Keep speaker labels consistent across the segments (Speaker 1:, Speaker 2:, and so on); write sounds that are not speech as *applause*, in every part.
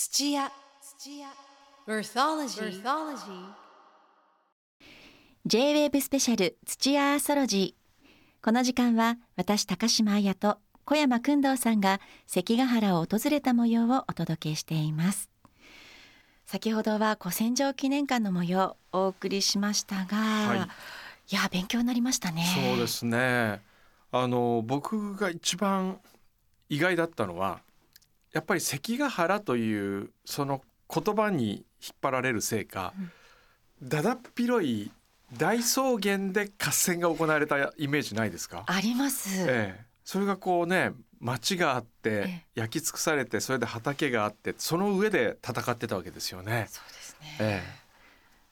Speaker 1: 土屋。土屋 Earthology Earthology
Speaker 2: J-WAVE スペシャル土屋アーソロジーこの時間は私高島彩と小山君堂さんが関ヶ原を訪れた模様をお届けしています。先ほどは古戦場記念館の模様をお送りしましたが、
Speaker 3: はい。
Speaker 2: い、や勉強になりましたね。
Speaker 3: そうですね。あの僕が一番意外だったのはやっぱり関ヶ原というその言葉に引っ張られるせいか、だだっ広い大草原で合戦が行われたイメージないですか、
Speaker 2: あります、
Speaker 3: ええ、それがこうね町があって
Speaker 2: え
Speaker 3: 焼き尽くされてそれで畑があってその上で戦ってたわけですよね。
Speaker 2: そうですね、
Speaker 3: え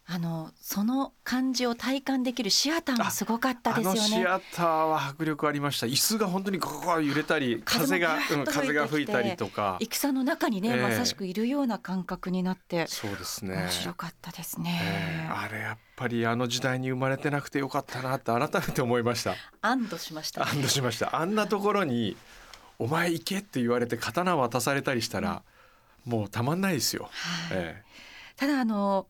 Speaker 2: あのその感じを体感できるシアターもすごかったですよね。
Speaker 3: のシアターは迫力ありました。椅子が本当にゴゴゴ揺れたり風が
Speaker 2: 風
Speaker 3: が吹いたりとか。
Speaker 2: 戦の中にね、
Speaker 3: ええ。
Speaker 2: まさしくいるような感覚になって
Speaker 3: そうですね。
Speaker 2: 面白かったです
Speaker 3: え
Speaker 2: ね。
Speaker 3: え、あれやっぱりあの時代に生まれてなくてよかったなって改めて思いました。
Speaker 2: 安堵しました、ね、
Speaker 3: 安堵しました。あんなところに「お前行け」って言われて刀渡されたりしたら、もうたまんないですよ、
Speaker 2: はい。
Speaker 3: え。
Speaker 2: ただあの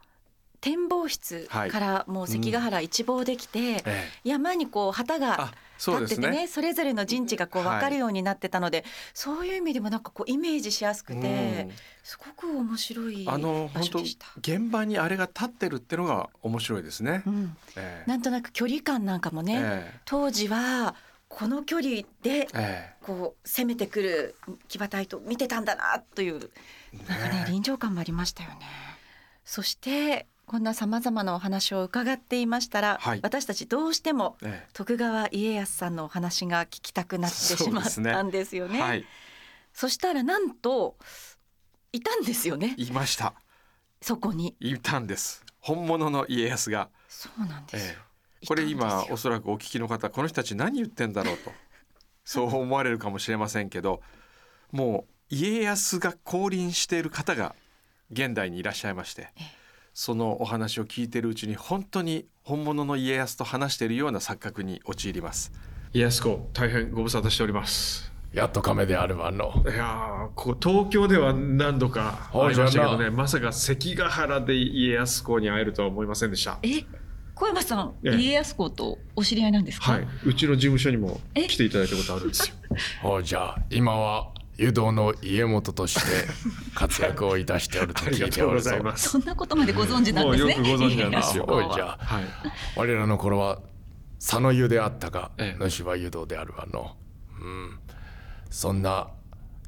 Speaker 2: 展望室
Speaker 3: はい。
Speaker 2: からもう関ヶ原一望できて、
Speaker 3: ええ。
Speaker 2: 山にこう旗が立っててねそれぞれの陣地がこう
Speaker 3: はい。
Speaker 2: 分かるようになってたので、そういう意味でもなんかこうイメージしやすくて、
Speaker 3: うん。
Speaker 2: すごく面白い
Speaker 3: あの本当
Speaker 2: 場所でした。
Speaker 3: 現場にあれが立ってるってのが面白いですね。
Speaker 2: うん、
Speaker 3: ええ。
Speaker 2: なんとなく距離感なんかもね、
Speaker 3: え
Speaker 2: 当時はこの距離で
Speaker 3: ええ。
Speaker 2: こう攻めてくる騎馬隊と見てたんだなという
Speaker 3: え
Speaker 2: なんかね臨場感もありましたよね。そしてこんなさまざまなお話を伺っていましたら、
Speaker 3: はい。
Speaker 2: 私たちどうしても
Speaker 3: ええ。
Speaker 2: 徳川家康さんのお話が聞きたくなってしまったんですよね。
Speaker 3: はい。
Speaker 2: そしたらなんといたんですよね。
Speaker 3: いました。
Speaker 2: そこに。
Speaker 3: いたんです。本物の家康が、
Speaker 2: そうなんですよ。
Speaker 3: ええ。これ今おそらくお聞きの方この人たち何言ってんだろうと *laughs* そう思われるかもしれませんけどもう家康が降臨している方が現代にいらっしゃいまして
Speaker 2: ええ
Speaker 3: そのお話を聞いているうちに本当に本物の家康と話しているような錯覚に陥ります。家康公大変ご無沙汰しております。
Speaker 4: やっと亀であるわの。
Speaker 3: いやーここ東京では何度か会いましたけどねまさか関ヶ原で家康公に会えるとは思いませんでした。
Speaker 2: え小山さん、
Speaker 3: ええ。
Speaker 2: 家康公とお知り合いなんですか？
Speaker 3: はい。うちの事務所にも来ていただいたことあるんですよ。*laughs*
Speaker 4: じゃあ今は湯道の家元として活躍をいたしておると聞いておるぞ。*laughs*
Speaker 3: ざいます
Speaker 2: そんなことまでご存知なんですね。
Speaker 3: もうよくご存知なんですよ
Speaker 4: じゃあ
Speaker 3: はい
Speaker 4: 我らの頃は佐野湯であったが、
Speaker 3: ええ
Speaker 4: 主は湯道であるわの。うん。そんな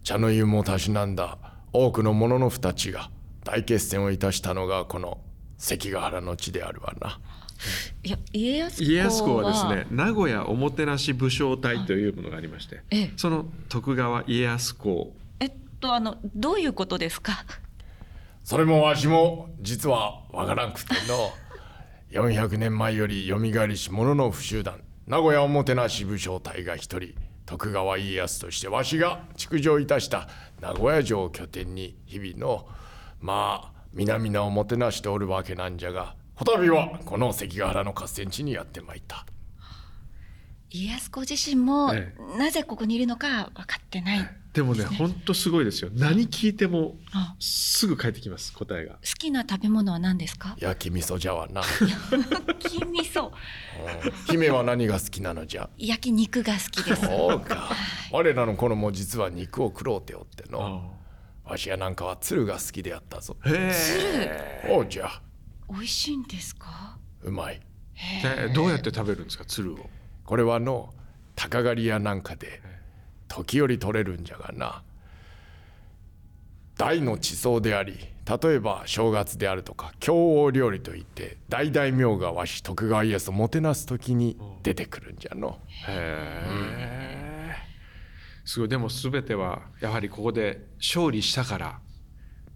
Speaker 4: 茶の湯もたしなんだ多くの者の二ちが大決戦をいたしたのがこの関ヶ原の地であるわな。
Speaker 2: いや家康公は。
Speaker 3: 家康公はですね名古屋おもてなし武将隊というものがありまして
Speaker 2: ええ。
Speaker 3: その徳川家康公。
Speaker 2: えっとあのどういうことですか？
Speaker 4: それもわしも実はわからんくての *laughs* 400年前よりよみがえりし者の不集団名古屋おもてなし武将隊が一人徳川家康としてわしが築城いたした名古屋城を拠点に日々のまあ皆々をもてなしておるわけなんじゃがこたびはこの関ヶ原の合戦地にやってまいった。
Speaker 2: 家康公自身も、
Speaker 3: え
Speaker 2: なぜここにいるのか分かってない。
Speaker 3: でもね本当すごいですよ。何聞いても
Speaker 2: あ。
Speaker 3: すぐ返ってきます答えが。
Speaker 2: 好きな食べ物は何ですか？
Speaker 4: 焼き味噌じゃわな *laughs*
Speaker 2: 焼き味噌、
Speaker 4: うん。姫は何が好きなのじゃ？
Speaker 2: 焼肉が好きです。
Speaker 4: そうか。我らの頃も実は肉を食ろうておっての。わしやなんかは鶴が好きであったぞ。
Speaker 3: へ
Speaker 4: おうじゃ
Speaker 2: 美味しいんですか？
Speaker 4: うまい。
Speaker 3: え。どうやって食べるんですか鶴を？
Speaker 4: これはの鷹狩りやなんかで時折取れるんじゃがな。大の地層であり例えば正月であるとか京王料理といって大大名がわし徳川家康をもてなす時に出てくるんじゃの。
Speaker 3: へえ。すごいでも全てはやはりここで勝利したから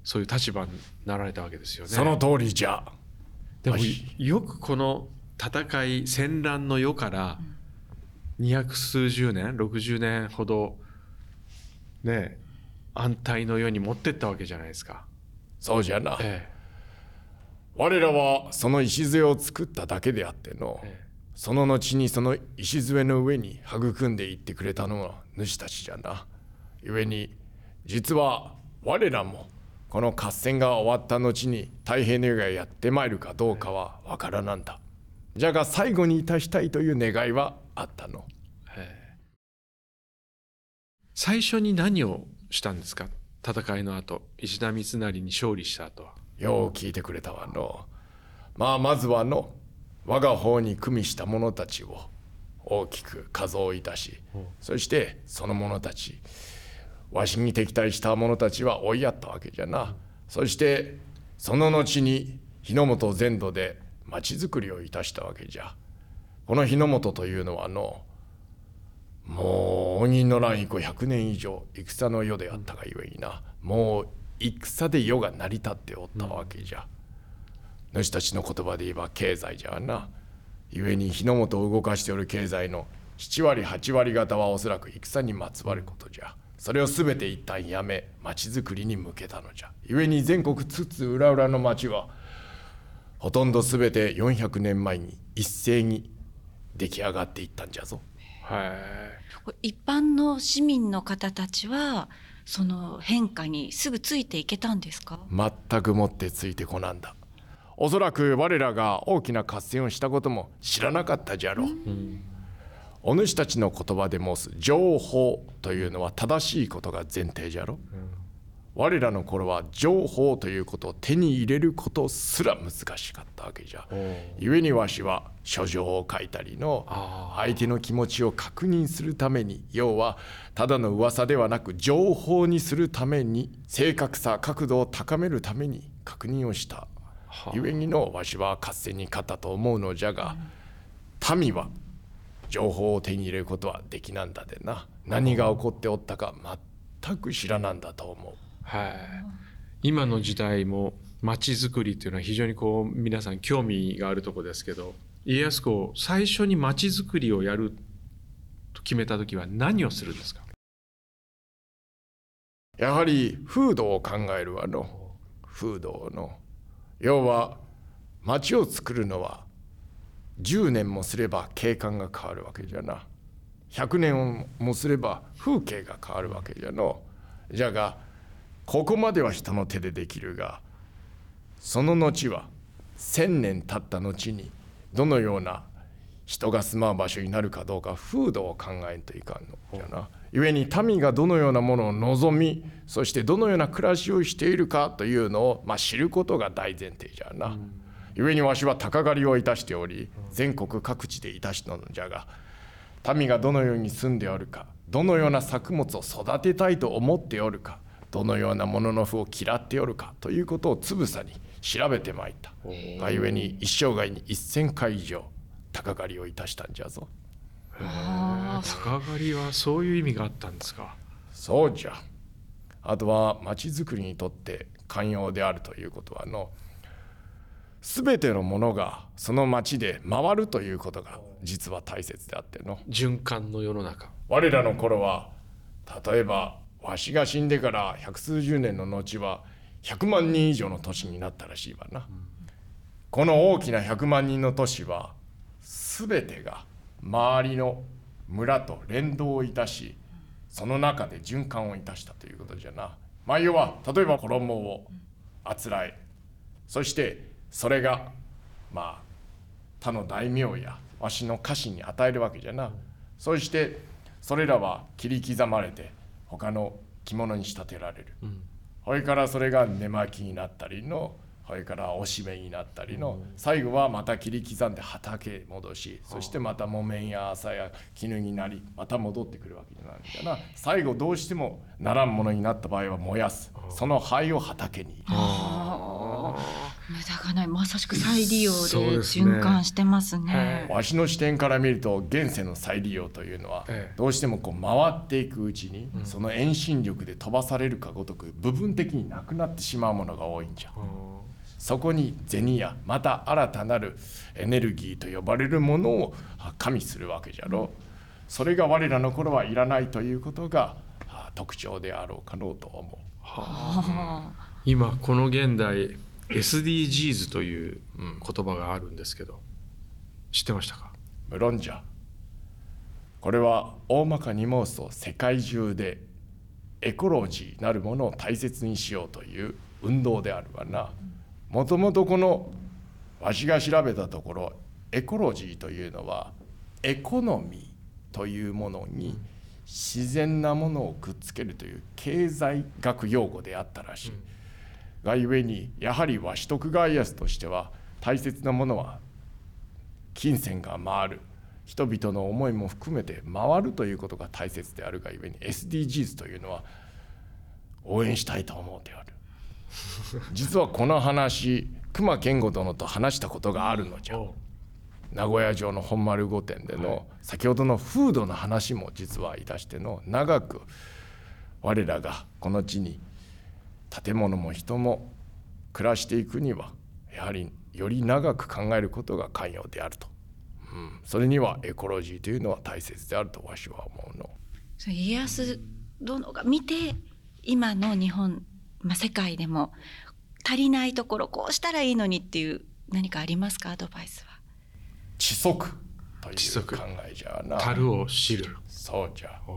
Speaker 3: そういう立場になられたわけですよね
Speaker 4: その通りじゃ
Speaker 3: でもよくこの戦い戦乱の世から二百数十年60年ほどね安泰の世に持ってったわけじゃないですか。
Speaker 4: そうじゃな。
Speaker 3: え
Speaker 4: 我らはその礎を作っただけであっての、
Speaker 3: ええ。
Speaker 4: その後にその礎の上に育んでいってくれたのは主たちじゃな。故に実は我らもこの合戦が終わった後に太平の世がやってまいるかどうかはわからなんだ。じゃが最後にいたしたいという願いはあったの。
Speaker 3: 最初に何をしたんですか？戦いの後石田三成に勝利した後は。
Speaker 4: よう聞いてくれたわの。まあまずはの我が方に組みした者たちを大きく数をいたしそしてその者たちわしに敵対した者たちは追いやったわけじゃな。そしてその後に日の本全土で町づくりをいたしたわけじゃ。この日の本というのはのもう鬼の乱以降100年以上戦の世であったがゆえにな。もう戦で世が成り立っておったわけじゃ、主たちの言葉で言えば経済じゃな。故に日の本を動かしておる経済の7割8割方はおそらく戦にまつわることじゃ。それを全て一旦やめ町づくりに向けたのじゃ。故に全国津々浦々の町はほとんど全て400年前に一斉に出来上がっていったんじゃぞ。
Speaker 3: はい
Speaker 2: これ一般の市民の方たちはその変化にすぐついていけたんですか？
Speaker 4: 全くもってついてこなんだ。おそらく我らが大きな合戦をしたことも知らなかったじゃろう、お主たちの言葉で申す情報というのは正しいことが前提じゃろ、我らの頃は情報ということを手に入れることすら難しかったわけじゃ。故にわしは書状を書いたりの相手の気持ちを確認するために要はただの噂ではなく情報にするために正確さ角度を高めるために確認をした。故にのわしは合戦に勝ったと思うのじゃが民は情報を手に入れることはできなんだでな。何が起こっておったか全く知らなんだと思う。
Speaker 3: はい。今の時代も町づくりっていうのは非常にこう皆さん興味があるところですけど家康公最初に町づくりをやると決めた時は何をするんですか？
Speaker 4: やはり風土を考えるわの風土の。要は町を作るのは10年もすれば景観が変わるわけじゃな。100年もすれば風景が変わるわけじゃの。じゃがここまでは人の手でできるがその後は1,000年経った後にどのような人が住まう場所になるかどうか風土を考えんといかんの。じゃな。故に民がどのようなものを望みそしてどのような暮らしをしているかというのを、まあ、知ることが大前提じゃな。故にわしは鷹狩りをいたしており全国各地でいたしのじゃが民がどのように住んでおるかどのような作物を育てたいと思っておるかどのようなものの負を嫌っておるかということをつぶさに調べてまいった。がゆえに一生涯に1,000回以上鷹狩りをいたしたんじゃぞ。
Speaker 3: 鷹狩りはそういう意味があったんですか？
Speaker 4: そうじゃ。あとは町づくりにとって寛容であるということはの全てのものがその町で回るということが実は大切であっての。
Speaker 3: 循環の世の中。
Speaker 4: 我らの頃は例えばわしが死んでから百数十年の後は100万人以上の都市になったらしいわな、この大きな100万人の都市は全てが周りの村と連動いたしその中で循環をいたしたということじゃな。まあ要は例えば衣をあつらえそしてそれがまあ他の大名やわしの家臣に与えるわけじゃな。そしてそれらは切り刻まれて他の着物に仕立てられる、それからそれが寝巻きになったりのそれからおしめになったりの、最後はまた切り刻んで畑へ戻しそしてまた木綿や麻や絹になりまた戻ってくるわけなんだな。最後どうしてもならんものになった場合は燃やす。その灰を畑に
Speaker 2: がないまさしく再利用で循環してますね。
Speaker 4: わしの視点から見ると現世の再利用というのは
Speaker 3: ええ。
Speaker 4: どうしてもこう回っていくうちにその遠心力で飛ばされるかごとく部分的になくなってしまうものが多いんじゃそこに銭やまた新たなるエネルギーと呼ばれるものをあ加味するわけじゃろ。それが我らの頃はいらないということがあ特徴であろうかのうと思う。
Speaker 3: 今この現代 SDGs という言葉があるんですけど知ってましたか？
Speaker 4: 無論じゃ。これは大まかに申すと世界中でエコロジーなるものを大切にしようという運動であるわな。もともとこのわしが調べたところエコロジーというのはエコノミーというものに自然なものをくっつけるという経済学用語であったらしい。がゆえにやはりは取得ガイアスとしては大切なものは金銭が回る。人々の思いも含めて回るということが大切であるがゆえに SDGs というのは応援したいと思うである実はこの話熊健吾殿と話したことがあるのじゃ。名古屋城の本丸御殿での先ほどの風土の話も実はいたしての長く我らがこの地に建物も人も暮らしていくにはやはりより長く考えることが肝要であると、うん、それにはエコロジーというのは大切であるとわしは思うの。
Speaker 2: 家康殿が見て今の日本、まあ、世界でも足りないところこうしたらいいのにっていう何かありますか？アドバイスは。
Speaker 4: 知足という考えじゃな。
Speaker 3: 樽を知る。
Speaker 4: そうじゃ。う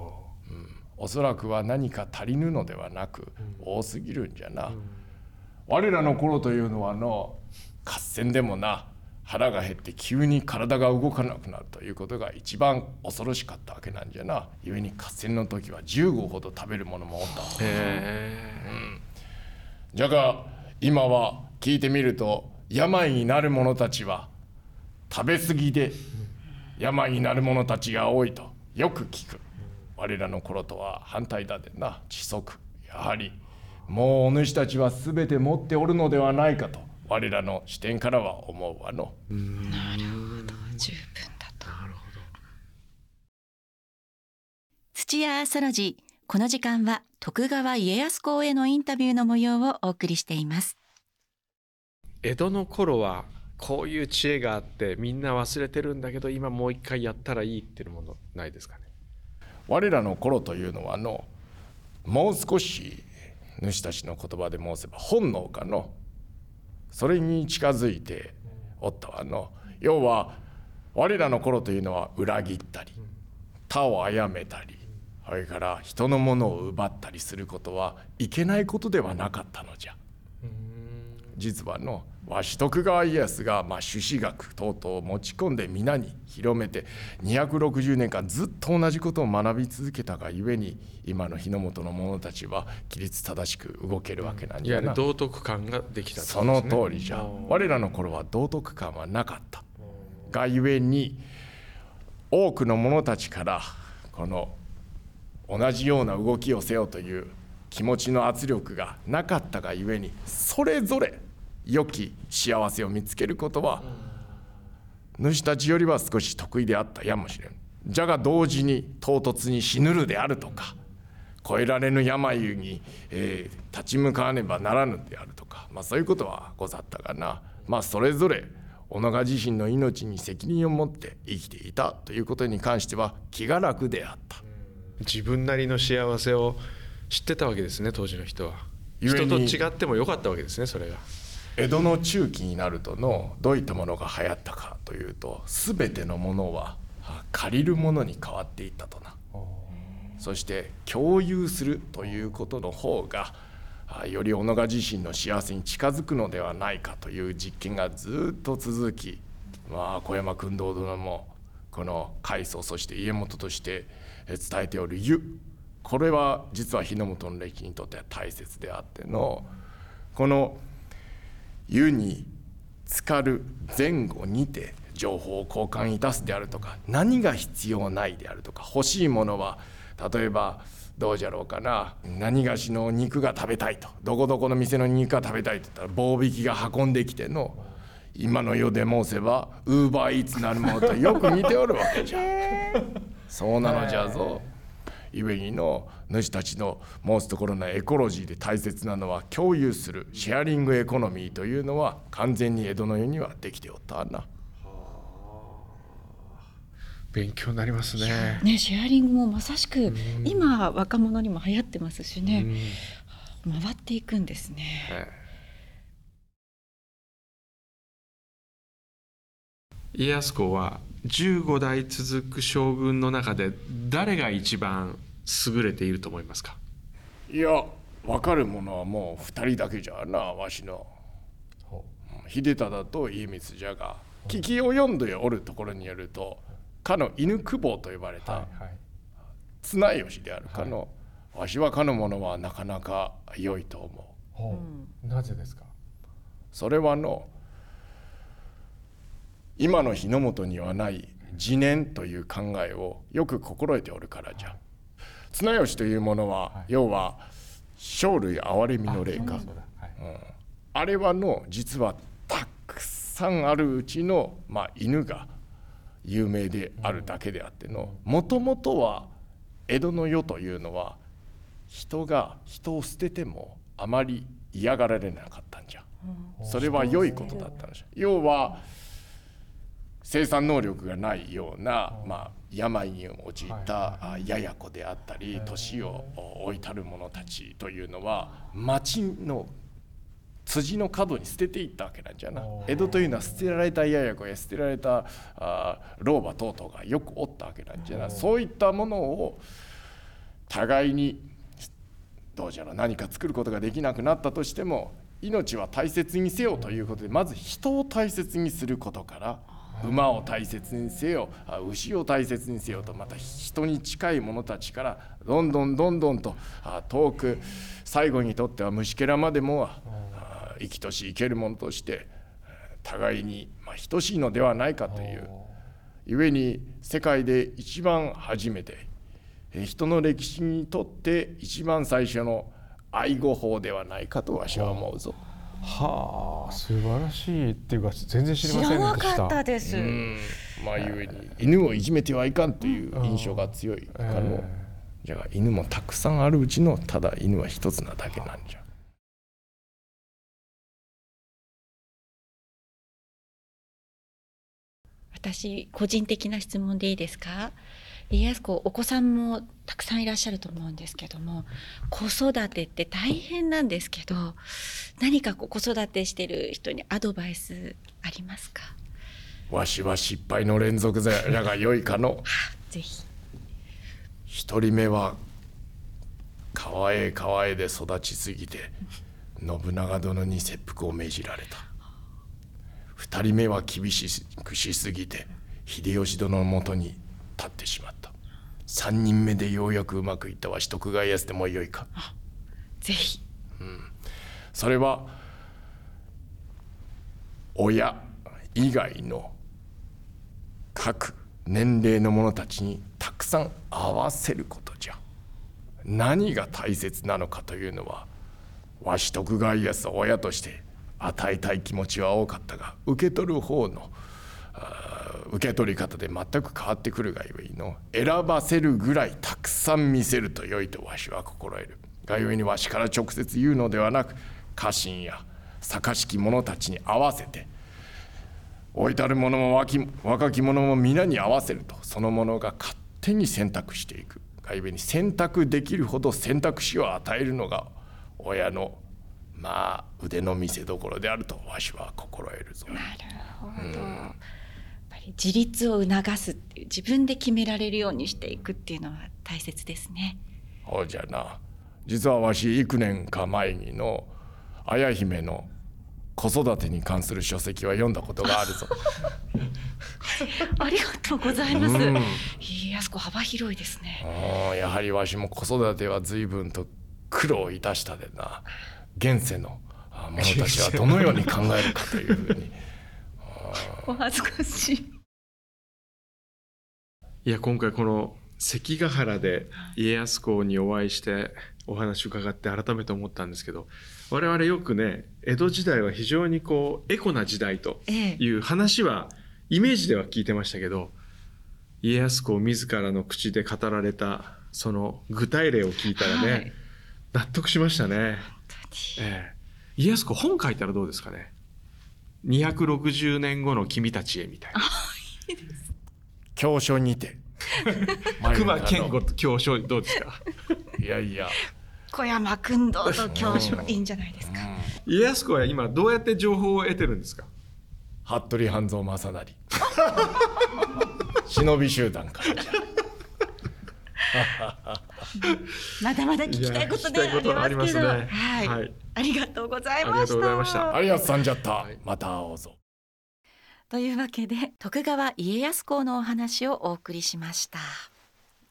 Speaker 4: ん、おそらくは何か足りぬのではなく、多すぎるんじゃな。うん、我らの頃というのはの合戦でもな腹が減って急に体が動かなくなるということが一番恐ろしかったわけなんじゃな。故に合戦の時は10合ほど食べるものもおった。へえ、うん、じゃが今は聞いてみると病になる者たちは食べ過ぎで病になる者たちが多いとよく聞く我らの頃とは反対だでな窒息やはりもうお主たちは全て持っておるのではないかと我らの視点からは思うわの。
Speaker 2: なるほど十分だと。なるほど土屋アーソロジーこの時間は徳川家康公へのインタビューの模様をお送りしています。
Speaker 3: 江戸の頃はこういう知恵があってみんな忘れてるんだけど今もう一回やったらいいっていうものないですかね
Speaker 4: 我らの頃というのはのもう少し主たちの言葉で申せば本能かのそれに近づいておったわの要は我らの頃というのは裏切ったり他を殺めたりそれから人のものを奪ったりすることはいけないことではなかったのじゃ。実はのわし徳川家康が、まあ、朱子学等々を持ち込んで皆に広めて260年間ずっと同じことを学び続けたがゆえに今の日の本の者たちは規律正しく動けるわけなんじゃな。
Speaker 3: 道徳感ができた、
Speaker 4: ね、その通りじゃ我らの頃は道徳感はなかった。がゆえに多くの者たちからこの同じような動きをせよという気持ちの圧力がなかったがゆえにそれぞれ良き幸せを見つけることは主たちよりは少し得意であったやもしれん。じゃが同時に唐突に死ぬるであるとか越えられぬ病に、えー、立ち向かわねばならぬであるとか、まあ、そういうことはござったがな、まあ、それぞれ小野川自身の命に責任を持って生きていたということに関しては気が楽であった。
Speaker 3: 自分なりの幸せを知ってたわけですね当時の人は。人と違ってもよかったわけですねそれが
Speaker 4: 江戸の中期になるとのどういったものが流行ったかというと全てのものは借りるものに変わっていったとな。そして共有するということの方がより小野川自身の幸せに近づくのではないかという実験がずっと続きまあ小山君堂殿もこの海藻そして家元として伝えておる湯。これは実は日の本の歴史にとっては大切であってのこの湯に浸かる前後にて情報を交換いたすであるとか何が必要ないであるとか欲しいものは例えばどうじゃろうかな何がしの肉が食べたいとどこどこの店の肉が食べたいと言ったら棒引きが運んできての今の世で申せばウーバーイーツなるものとよく似ておるわけじゃ。そうなのじゃぞ。ゆえにの主たちの申すところのエコロジーで大切なのは共有するシェアリングエコノミーというのは完全に江戸の世にはできておったな。
Speaker 3: 勉強になりますね。
Speaker 2: ね、シェアリングもまさしく今若者にも流行ってますしね。回っていくんですね。
Speaker 3: 家康公は15代続く将軍の中で誰が一番優れていると思いますか？
Speaker 4: いや分かるものはもう二人だけじゃなわしの。
Speaker 3: ほ
Speaker 4: 秀忠と家光じゃが。聞き及んでおるところによるとかの犬久保と呼ばれた
Speaker 3: はいはい。
Speaker 4: 綱吉であるかの、わしはかの者はなかなか良いと思う。
Speaker 3: ほう。なぜですか？
Speaker 4: それはの今の日の本にはない自念という考えをよく心得ておるからじゃ綱吉というものは、要は生類憐れみの霊か。あれはの実はたくさんあるうちの、まあ、犬が有名であるだけであってのもともとは江戸の世というのは人が人を捨ててもあまり嫌がられなかったんじゃ。それは良いことだったんです要は生産能力がないような、まあ、病に陥ったあやや子であったり年を置いたる者たちというのは町の辻の角に捨てていったわけなんじゃな。江戸というのは捨てられたやや子や捨てられたあ老婆等々がよくおったわけなんじゃな。そういったものを互いにどうじゃろう何か作ることができなくなったとしても命は大切にせよということでまず人を大切にすることから馬を大切にせよ牛を大切にせよとまた人に近い者たちからどんどんどんどんと遠く最後にとっては虫けらまでもあ生きとし生けるものとして互いに、等しいのではないかという故に世界で一番初めて人の歴史にとって一番最初の愛護法ではないかとわしは思うぞ。
Speaker 3: はあ。素晴らしいっていうか全然知り
Speaker 2: 知ら
Speaker 3: ませんでした。
Speaker 2: なかったです。
Speaker 4: うん。まあゆえに犬をいじめてはいかんという印象が強いかの、
Speaker 3: え
Speaker 4: じゃあ犬もたくさんあるうちのただ犬は一つなだけなんじゃ。
Speaker 2: 私個人的な質問でいいですか？家康公お子さんもたくさんいらっしゃると思うんですけども子育てって大変なんですけど何か子育てしてる人にアドバイスありますか？
Speaker 4: わしは失敗の連続じゃが良いかの。*laughs*
Speaker 2: ぜひ。
Speaker 4: 一人目は川へ川へで育ちすぎて信長殿に切腹を命じられた。二人目は厳しくしすぎて秀吉殿のもとに立ってしまった。三人目でようやくうまくいったわ。し徳川家康でもよいか。
Speaker 2: ぜひ。
Speaker 4: それは親以外の各年齢の者たちにたくさん合わせることじゃ。何が大切なのかというのはわし徳川家康は親として与えたい気持ちは多かったが受け取る方の受け取り方で全く変わってくるがゆえの選ばせるぐらいたくさん見せると良いとわしは心得る。がゆえにわしから直接言うのではなく家臣や坂しき者たちに合わせて老いたる者も若き若き者も皆に合わせるとその者が勝手に選択していく。がゆえに選択できるほど選択肢を与えるのが親のまあ腕の見せ所であるとわしは心得るぞ。
Speaker 2: なるほど、自立を促すっていう自分で決められるようにしていくっていうのは大切ですね。
Speaker 4: ほうじゃな。実はわし幾年か前にの綾姫の子育てに関する書籍は読んだことがあるぞ。*laughs*
Speaker 2: ありがとうございます、
Speaker 4: うん。
Speaker 2: 家康公幅広いですね。
Speaker 4: やはりわしも子育ては随分と苦労いたしたでな。現世のあ者たちはどのように考えるかというふうに。*laughs*
Speaker 2: お恥ずかしい
Speaker 3: いや今回この関ヶ原で家康公にお会いしてお話を伺って改めて思ったんですけど我々よくね江戸時代は非常にこうエコな時代と
Speaker 2: ええ。
Speaker 3: いう話はイメージでは聞いてましたけど家康公自らの口で語られたその具体例を聞いたらね、
Speaker 2: はい。
Speaker 3: 納得しましたね、ええ。家康公本書いたらどうですかね？260年後の君たちへみたいな
Speaker 4: 教書にて。*laughs*
Speaker 3: 熊健吾と教書どうですか？
Speaker 4: いやいや。
Speaker 2: 小山君堂と教授いいんじゃないですか。
Speaker 3: 家康公は今どうやって情報を得てるんですか？
Speaker 4: 服部半蔵正成。*laughs* 忍び集団から。*laughs*
Speaker 2: まだまだ聞きたいことね
Speaker 3: いや聞きたいこと
Speaker 2: ありますけど、
Speaker 3: ありますね
Speaker 2: はい、
Speaker 3: はい。
Speaker 2: ありがとうございました。
Speaker 3: ありがとうございました。
Speaker 4: ありがとうさんじゃった、また会おうぞ
Speaker 2: というわけで徳川家康公のお話をお送りしました。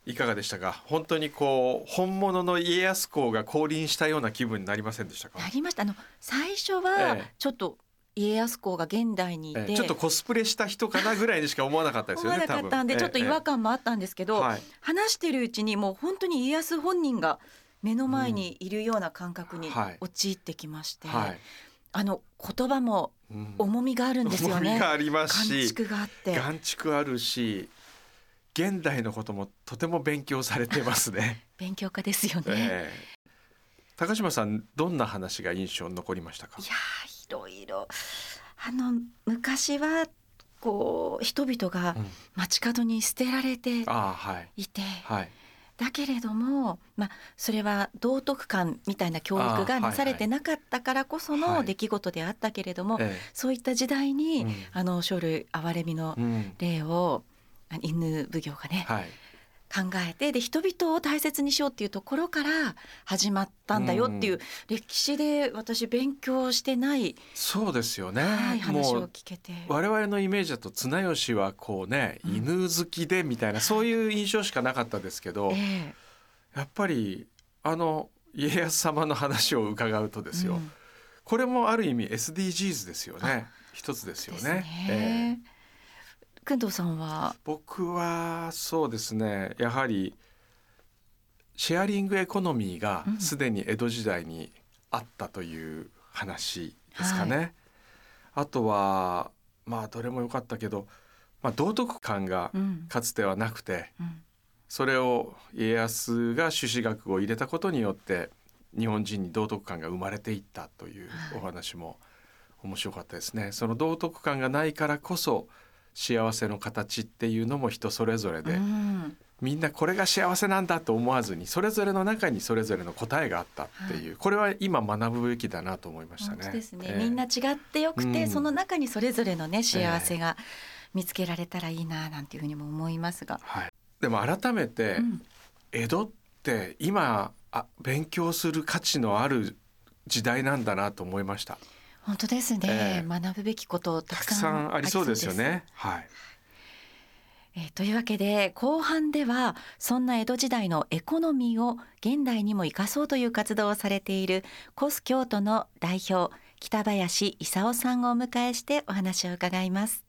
Speaker 3: いかがでしたか？本当にこう本物の家康公が降臨したような気分になりませんでしたか？
Speaker 2: なりました。あの最初は
Speaker 3: ええ。
Speaker 2: ちょっと家康公が現代にいて、
Speaker 3: ええ。ちょっとコスプレした人かなぐらいにしか思わなかったです
Speaker 2: 思わ
Speaker 3: よね
Speaker 2: なかったんで、ちょっと違和感もあったんですけど、
Speaker 3: はい。
Speaker 2: 話してるうちにもう本当に家康本人が目の前にいるような感覚に
Speaker 3: はい。
Speaker 2: 陥ってきまして、
Speaker 3: はい、
Speaker 2: あの言葉も
Speaker 3: うん
Speaker 2: 重みがあるんですよね。
Speaker 3: 重みがあります
Speaker 2: 感
Speaker 3: し
Speaker 2: 触があって。
Speaker 3: 眼蓄あるし現代のこともとても勉強されてますね。*laughs*
Speaker 2: 勉強家ですよね。
Speaker 3: ええ高島さんどんな話が印象に残りましたか？
Speaker 2: いやーいろいろあの昔はこう人々が
Speaker 3: うん
Speaker 2: 街角に捨てられて
Speaker 3: ああはい
Speaker 2: いて、
Speaker 3: はい
Speaker 2: だけれども、まあ、それは道徳観みたいな教育がなされてなかったからこそ
Speaker 3: はい。
Speaker 2: の出来事であったけれども、
Speaker 3: え
Speaker 2: そういった時代
Speaker 3: え
Speaker 2: に、
Speaker 3: うん。
Speaker 2: あの生類憐れみの
Speaker 3: うん。
Speaker 2: 例をあ犬奉行がね、
Speaker 3: はい
Speaker 2: 考えてで人々を大切にしようっていうところから始まったんだよっていう、
Speaker 3: うん。
Speaker 2: 歴史で私勉強してない、
Speaker 3: そうですよね、
Speaker 2: はい、話を聞けて。
Speaker 3: 我々のイメージだと綱吉はこうね
Speaker 2: うん。
Speaker 3: 犬好きでみたいな、そういう印象しかなかったですけど、
Speaker 2: ええ。
Speaker 3: やっぱりあの家康様の話を伺うとですよ、
Speaker 2: うん。
Speaker 3: これもある意味 SDGs ですよね。一つですよ
Speaker 2: です
Speaker 3: ね。ええ。
Speaker 2: ね。工藤さんは、
Speaker 3: 僕はそうですね。やはりシェアリングエコノミーが
Speaker 2: うん。
Speaker 3: すでに江戸時代にあったという話ですかね。あとはまあどれも良かったけど、まあ、道徳観が
Speaker 2: うん。
Speaker 3: かつてはなくて
Speaker 2: うん。
Speaker 3: それを家康が朱子学を入れたことによって日本人に道徳観が生まれていったという
Speaker 2: はい。
Speaker 3: お話も面白かったですね。その道徳観がないからこそ幸せの形っていうのも人それぞれで、
Speaker 2: うん。
Speaker 3: みんなこれが幸せなんだと思わずにそれぞれの中にそれぞれの答えがあったっていう、これは今学ぶべきだなと思いましたね。
Speaker 2: ですね、
Speaker 3: ええ。
Speaker 2: みんな違ってよくて、
Speaker 3: うん。
Speaker 2: その中にそれぞれのね幸せが見つけられたらいいななんていうふうにも思いますが、
Speaker 3: はい、でも改めて、
Speaker 2: うん。
Speaker 3: 江戸って今あ勉強する価値のある時代なんだなと思いました。
Speaker 2: 本当ですね、
Speaker 3: ええ
Speaker 2: 学ぶべきことた
Speaker 3: たく
Speaker 2: くさん
Speaker 3: ありそうですよね。はい。
Speaker 2: えーというわけで後半ではそんな江戸時代のエコノミーを現代にも生かそうという活動をされているコス京都の代表北林勲さんをお迎えしてお話を伺います